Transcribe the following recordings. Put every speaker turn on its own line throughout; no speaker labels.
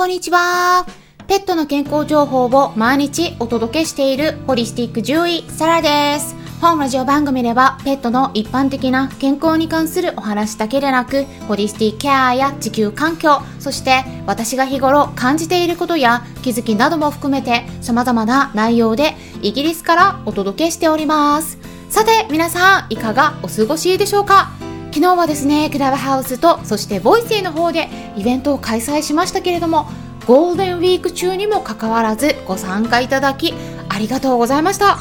こんにちは。ペットの健康情報を毎日お届けしているホリスティック獣医、サラです。本ラジオ番組ではペットの一般的な健康に関するお話だけでなく、ホリスティックケアや地球環境、そして私が日頃感じていることや気づきなども含めて様々な内容でイギリスからお届けしております。さて皆さんいかがお過ごしでしょうか？昨日はですねクラブハウスとそしてボイスーの方でイベントを開催しましたけれどもゴールデンウィーク中にもかかわらずご参加いただきありがとうございました。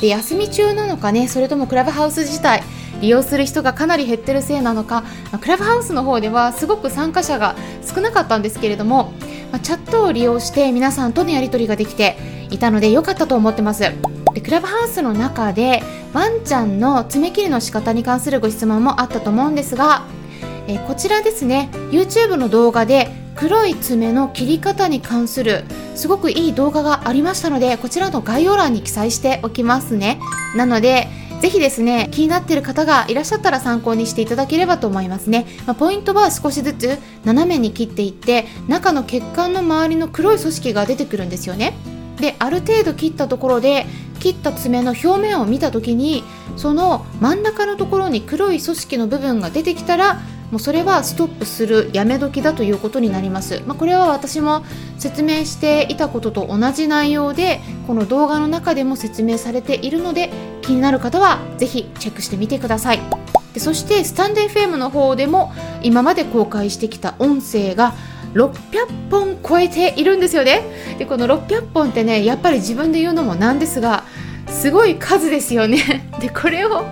で休み中なのかねそれともクラブハウス自体利用する人がかなり減ってるせいなのか、ま、クラブハウスの方ではすごく参加者が少なかったんですけれども、ま、チャットを利用して皆さんとのやり取りができていたので良かったと思ってます。クラブハウスの中でワンちゃんの爪切りの仕方に関するご質問もあったと思うんですが、えこちらですね YouTube の動画で黒い爪の切り方に関するすごくいい動画がありましたのでこちらの概要欄に記載しておきますね。なのでぜひですね気になっている方がいらっしゃったら参考にしていただければと思いますね、まあ、ポイントは少しずつ斜めに切っていって中の血管の周りの黒い組織が出てくるんですよね。である程度切ったところで切った爪の表面を見た時にその真ん中のところに黒い組織の部分が出てきたらもうそれはストップするやめ時だということになります、まあ、これは私も説明していたことと同じ内容でこの動画の中でも説明されているので気になる方はぜひチェックしてみてください。でそしてスタンデー FM の方でも今まで公開してきた音声が600本超えているんですよね。でこの600本ってねやっぱり自分で言うのもなんですがすごい数ですよね。でこれを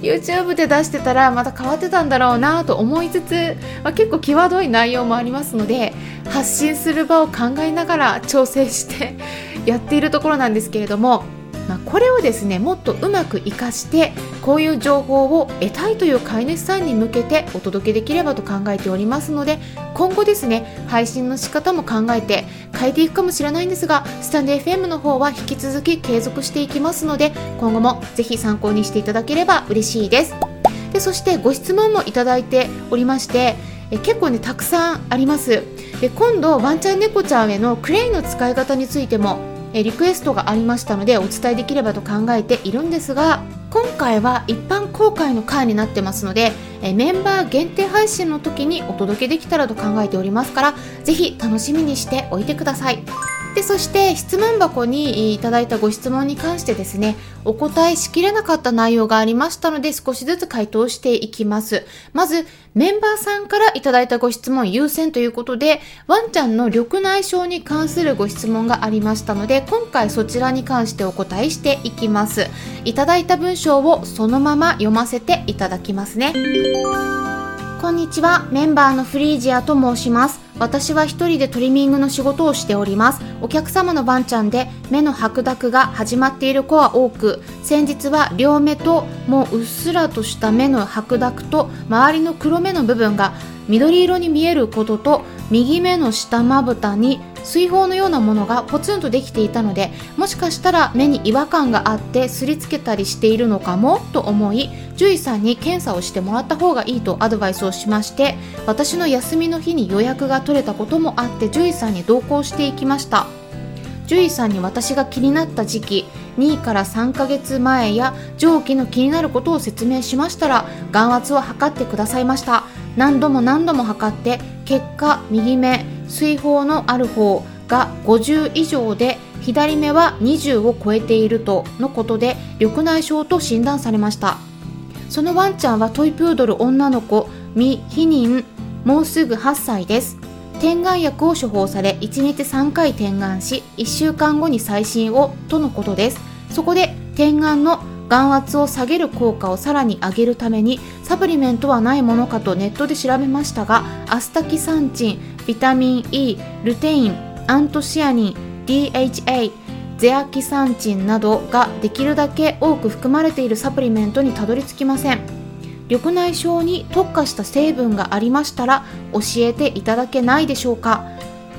YouTube で出してたらまた変わってたんだろうなと思いつつ、まあ、結構際どい内容もありますので発信する場を考えながら調整して やっているところなんですけれどもまあ、これをですねもっとうまく活かしてこういう情報を得たいという飼い主さんに向けてお届けできればと考えておりますので今後ですね配信の仕方も考えて変えていくかもしれないんですがスタンデー FM の方は引き続き継続していきますので今後もぜひ参考にしていただければ嬉しいです。でそしてご質問もいただいておりましてえ結構ねたくさんあります。で今度ワンちゃん猫ちゃんへのクレイの使い方についてもえリクエストがありましたのでお伝えできればと考えているんですが今回は一般公開の回になってますのでえメンバー限定配信の時にお届けできたらと考えておりますから是非楽しみにしておいてください。でそして質問箱にいただいたご質問に関してですねお答えしきれなかった内容がありましたので少しずつ回答していきます。まずメンバーさんからいただいたご質問優先ということでワンちゃんの緑内障に関するご質問がありましたので今回そちらに関してお答えしていきます。いただいた文章をそのまま読ませていただきますね。こんにちは。メンバーのフリージアと申します。私は一人でトリミングの仕事をしております。お客様の番ちゃんで目の白濁が始まっている子は多く先日は両目ともううっすらとした目の白濁と周りの黒目の部分が緑色に見えることと右目の下まぶたに水泡のようなものがポツンとできていたのでもしかしたら目に違和感があってすりつけたりしているのかもと思い獣医さんに検査をしてもらった方がいいとアドバイスをしまして私の休みの日に予約が取れたこともあって獣医さんに同行していきました。獣医さんに私が気になった時期2から3ヶ月前や上記の気になることを説明しましたら眼圧を測ってくださいました。何度も何度も測って結果右目水泡のある方が50以上で左目は20を超えているとのことで緑内障と診断されました。そのワンちゃんはトイプードル女の子ミ・ヒニンもうすぐ8歳です。点眼薬を処方され1日3回点眼し1週間後に再診をとのことです。そこで点眼の眼圧を下げる効果をさらに上げるためにサプリメントはないものかとネットで調べましたがアスタキサンチンビタミン E ルテインアントシアニン DHA ゼアキサンチンなどができるだけ多く含まれているサプリメントにたどり着きません。緑内障に特化した成分がありましたら教えていただけないでしょうか。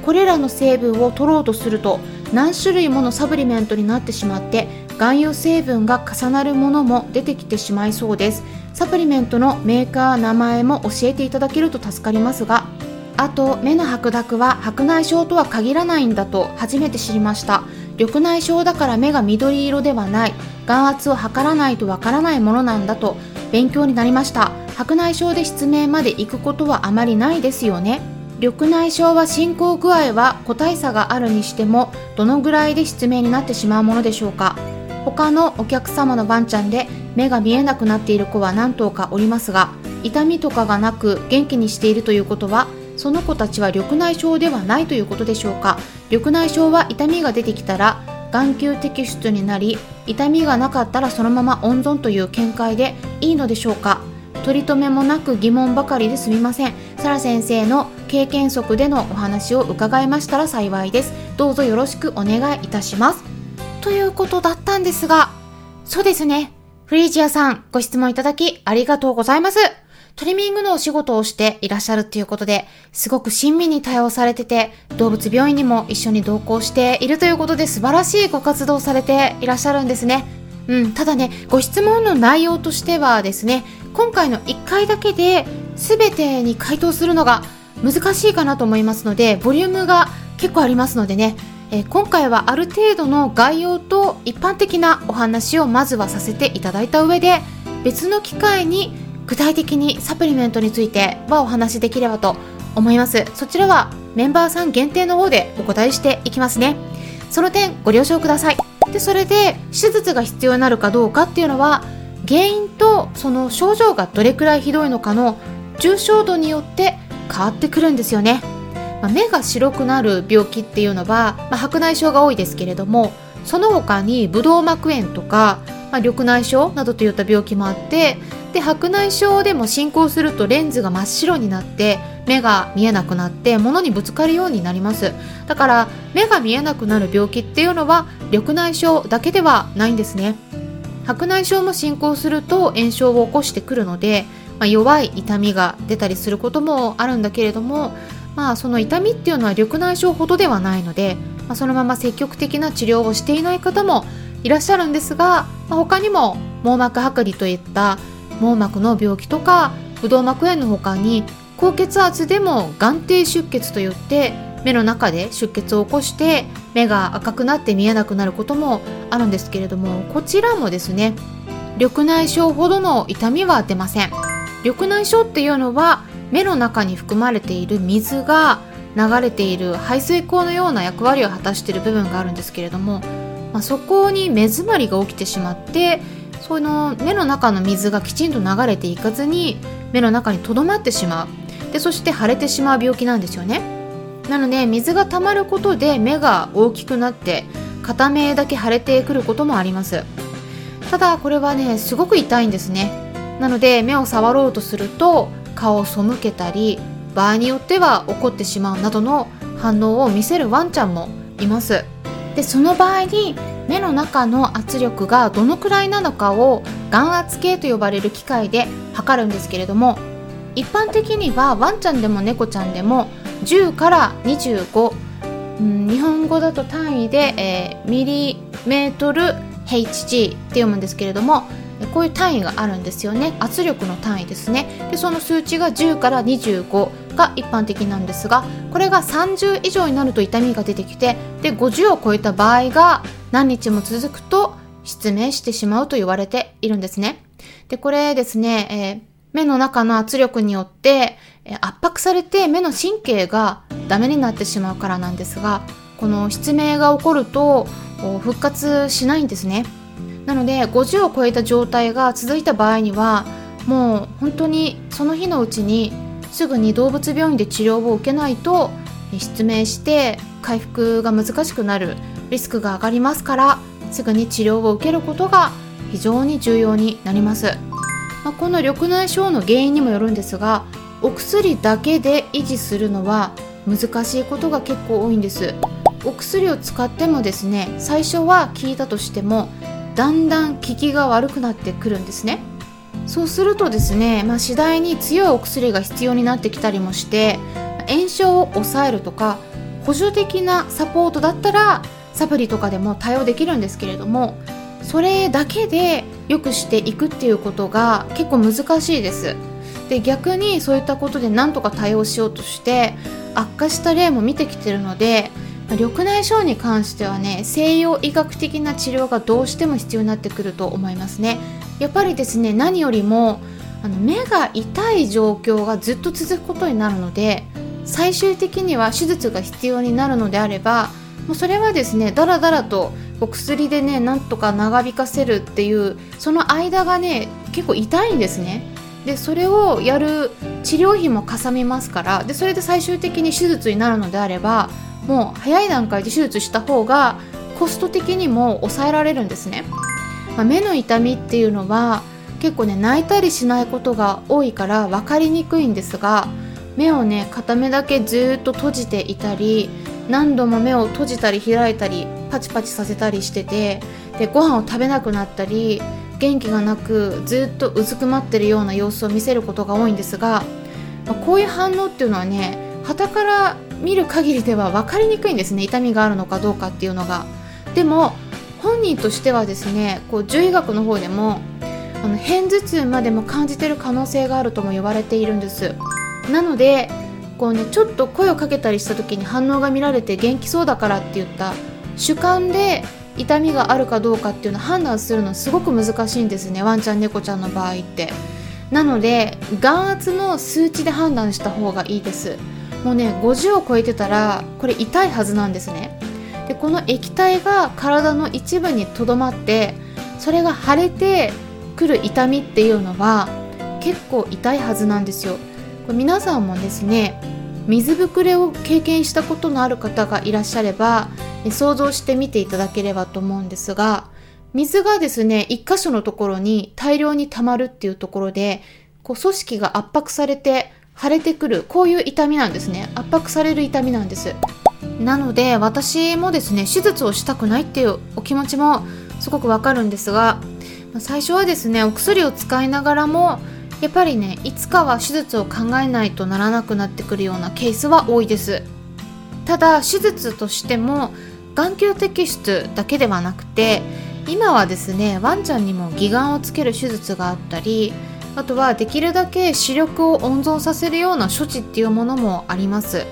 これらの成分を取ろうとすると何種類ものサプリメントになってしまって含有成分が重なるものも出てきてしまいそうです。サプリメントのメーカー名前も教えていただけると助かりますがあと目の白濁は白内障とは限らないんだと初めて知りました。緑内障だから目が緑色ではない。眼圧を測らないとわからないものなんだと勉強になりました。白内障で失明まで行くことはあまりないですよね。緑内障は進行具合は個体差があるにしてもどのぐらいで失明になってしまうものでしょうか。他のお客様のワンちゃんで目が見えなくなっている子は何頭かおりますが痛みとかがなく元気にしているということはその子たちは緑内障ではないということでしょうか。緑内障は痛みが出てきたら眼球摘出になり痛みがなかったらそのまま温存という見解でいいのでしょうか。取り留めもなく疑問ばかりですみません。サラ先生の経験則でのお話を伺いましたら幸いです。どうぞよろしくお願いいたします。ということだったんですがそうですね。フリージアさんご質問いただきありがとうございます。トリミングのお仕事をしていらっしゃるっていうことで、すごく親身に対応されてて、動物病院にも一緒に同行しているということで素晴らしいご活動されていらっしゃるんですね。うん、ただね、ご質問の内容としてはですね、今回の1回だけで全てに回答するのが難しいかなと思いますので、ボリュームが結構ありますのでね、えー、今回はある程度の概要と一般的なお話をまずはさせていただいた上で、別の機会に具体的にサプリメントについてはお話しできればと思います。そちらはメンバーさん限定の方でお答えしていきますね。その点ご了承ください。でそれで手術が必要になるかどうかっていうのは原因とその症状がどれくらいひどいのかの重症度によって変わってくるんですよね、まあ、目が白くなる病気っていうのは、まあ、白内障が多いですけれどもその他にブドウ膜炎とか、まあ、緑内障などといった病気もあってで白内障でも進行するとレンズが真っ白になって目が見えなくなって物にぶつかるようになります。だから目が見えなくなる病気っていうのは緑内障だけではないんですね。白内障も進行すると炎症を起こしてくるので、まあ、弱い痛みが出たりすることもあるんだけれどもまあその痛みっていうのは緑内障ほどではないので、まあ、そのまま積極的な治療をしていない方もいらっしゃるんですが、まあ、他にも網膜剥離といった網膜の病気とか不動脈炎の他に高血圧でも眼底出血といって目の中で出血を起こして目が赤くなって見えなくなることもあるんですけれどもこちらもですね緑内障ほどの痛みは出ません。緑内障っていうのは目の中に含まれている水が流れている排水口のような役割を果たしている部分があるんですけれども、まあ、そこに目詰まりが起きてしまってその目の中の水がきちんと流れていかずに目の中にとどまってしまう。でそして腫れてしまう病気なんですよね。なので水が溜まることで目が大きくなって片目だけ腫れてくることもあります。ただこれはねすごく痛いんですね。なので目を触ろうとすると顔を背けたり場合によっては怒ってしまうなどの反応を見せるワンちゃんもいます。でその場合に目の中の圧力がどのくらいなのかを眼圧計と呼ばれる機械で測るんですけれども一般的にはワンちゃんでも猫ちゃんでも10から25、うん、日本語だと単位で、えー、ミリメートル HG って読むんですけれどもこういう単位があるんですよね。圧力の単位ですね。でその数値が10から25が一般的なんですがこれが30以上になると痛みが出てきてで50を超えた場合が何日も続くと失明してしまうと言われているんですね。でこれですね、えー目の中の圧力によって圧迫されて目の神経がダメになってしまうからなんですがこの失明が起こると復活しないんですね。なので50を超えた状態が続いた場合にはもう本当にその日のうちにすぐに動物病院で治療を受けないと失明して回復が難しくなるリスクが上がりますからすぐに治療を受けることが非常に重要になります、まあ、この緑内障の原因にもよるんですがお薬だけで維持するのは難しいことが結構多いんです。お薬を使ってもですね最初は効いたとしてもだんだん効きが悪くなってくるんですね。そうするとですね、まあ、次第に強いお薬が必要になってきたりもして炎症を抑えるとか補助的なサポートだったらサプリとかでも対応できるんですけれどもそれだけで良くしていくっていうことが結構難しいです。で逆にそういったことで何とか対応しようとして悪化した例も見てきてるので緑内障に関してはね西洋医学的な治療がどうしても必要になってくると思いますね。やっぱりですね何よりもあの目が痛い状況がずっと続くことになるので最終的には手術が必要になるのであればもうそれはですねだらだらと薬でねなんとか長引かせるっていうその間がね結構痛いんですね。でそれをやる治療費もかさみますからでそれで最終的に手術になるのであればもう早い段階で手術した方がコスト的にも抑えられるんですね、まあ、目の痛みっていうのは結構ね泣いたりしないことが多いから分かりにくいんですが目をね片目だけずっと閉じていたり何度も目を閉じたり開いたりパチパチさせたりしててでご飯を食べなくなったり元気がなくずっとうずくまってるような様子を見せることが多いんですが、まあ、こういう反応っていうのはね傍から見る限りでは分かりにくいんですね痛みがあるのかどうかっていうのが。でも本人としてはですねこう獣医学の方でもあの片頭痛までも感じてる可能性があるとも言われているんです。なのでこうねちょっと声をかけたりした時に反応が見られて元気そうだからって言った主観で痛みがあるかどうかっていうのを判断するのすごく難しいんですねワンちゃん猫ちゃんの場合って。なので眼圧の数値で判断した方がいいです。もうね50を超えてたらこれ痛いはずなんですね。でこの液体が体の一部にとどまってそれが腫れてくる痛みっていうのは結構痛いはずなんですよ。これ皆さんもですね水ぶくれを経験したことのある方がいらっしゃれば想像してみていただければと思うんですが水がですね一箇所のところに大量に溜まるっていうところでこう組織が圧迫されて腫れてくる。こういう痛みなんですね。圧迫される痛みなんです。なので私もですね手術をしたくないっていうお気持ちもすごくわかるんですが最初はですねお薬を使いながらもやっぱりねいつかは手術を考えないとならなくなってくるようなケースは多いです。ただ手術としても眼球摘出だけではなくて今はですねワンちゃんにも義眼をつける手術があったりあとはできるだけ視力を温存させるような処置っていうものもあります、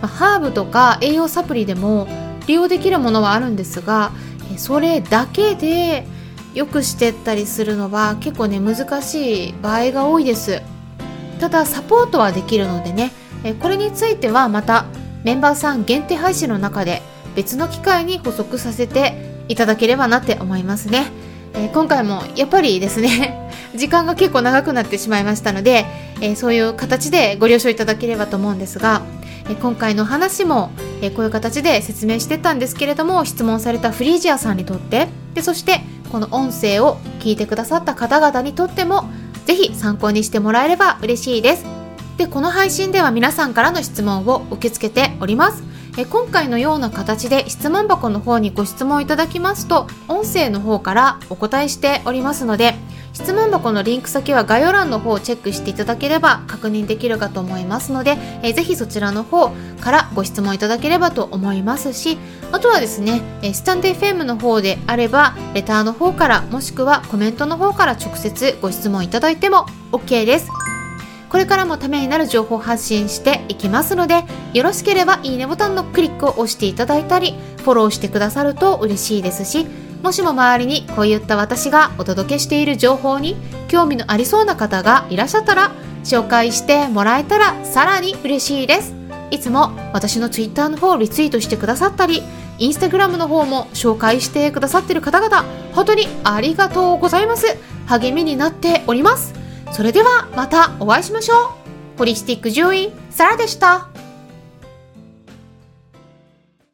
ま、ハーブとか栄養サプリでも利用できるものはあるんですがそれだけで良くしてったりするのは結構ね難しい場合が多いです。ただサポートはできるのでねこれについてはまたメンバーさん限定配信の中で別の機会に補足させていただければなって思いますね、え今回もやっぱりですね 時間が結構長くなってしまいましたので、えそういう形でご了承いただければと思うんですが、え今回の話も、えこういう形で説明してたんですけれども質問されたフリージアさんにとってでそしてこの音声を聞いてくださった方々にとってもぜひ参考にしてもらえれば嬉しいです。でこの配信では皆さんからの質問を受け付けております。え今回のような形で質問箱の方にご質問いただきますと音声の方からお答えしておりますので質問箱のリンク先は概要欄の方をチェックしていただければ確認できるかと思いますので、えー、ぜひそちらの方からご質問いただければと思いますしあとはですね、えスタンデー FM の方であればレターの方からもしくはコメントの方から直接ご質問いただいても OK です。これからもためになる情報発信していきますのでよろしければいいねボタンのクリックを押していただいたりフォローしてくださると嬉しいですしもしも周りにこういった私がお届けしている情報に興味のありそうな方がいらっしゃったら紹介してもらえたらさらに嬉しいです。いつも私の Twitter の方をリツイートしてくださったり Instagram の方も紹介してくださっている方々本当にありがとうございます。励みになっております。それではまたお会いしましょう。ホリスティック獣医サラでした。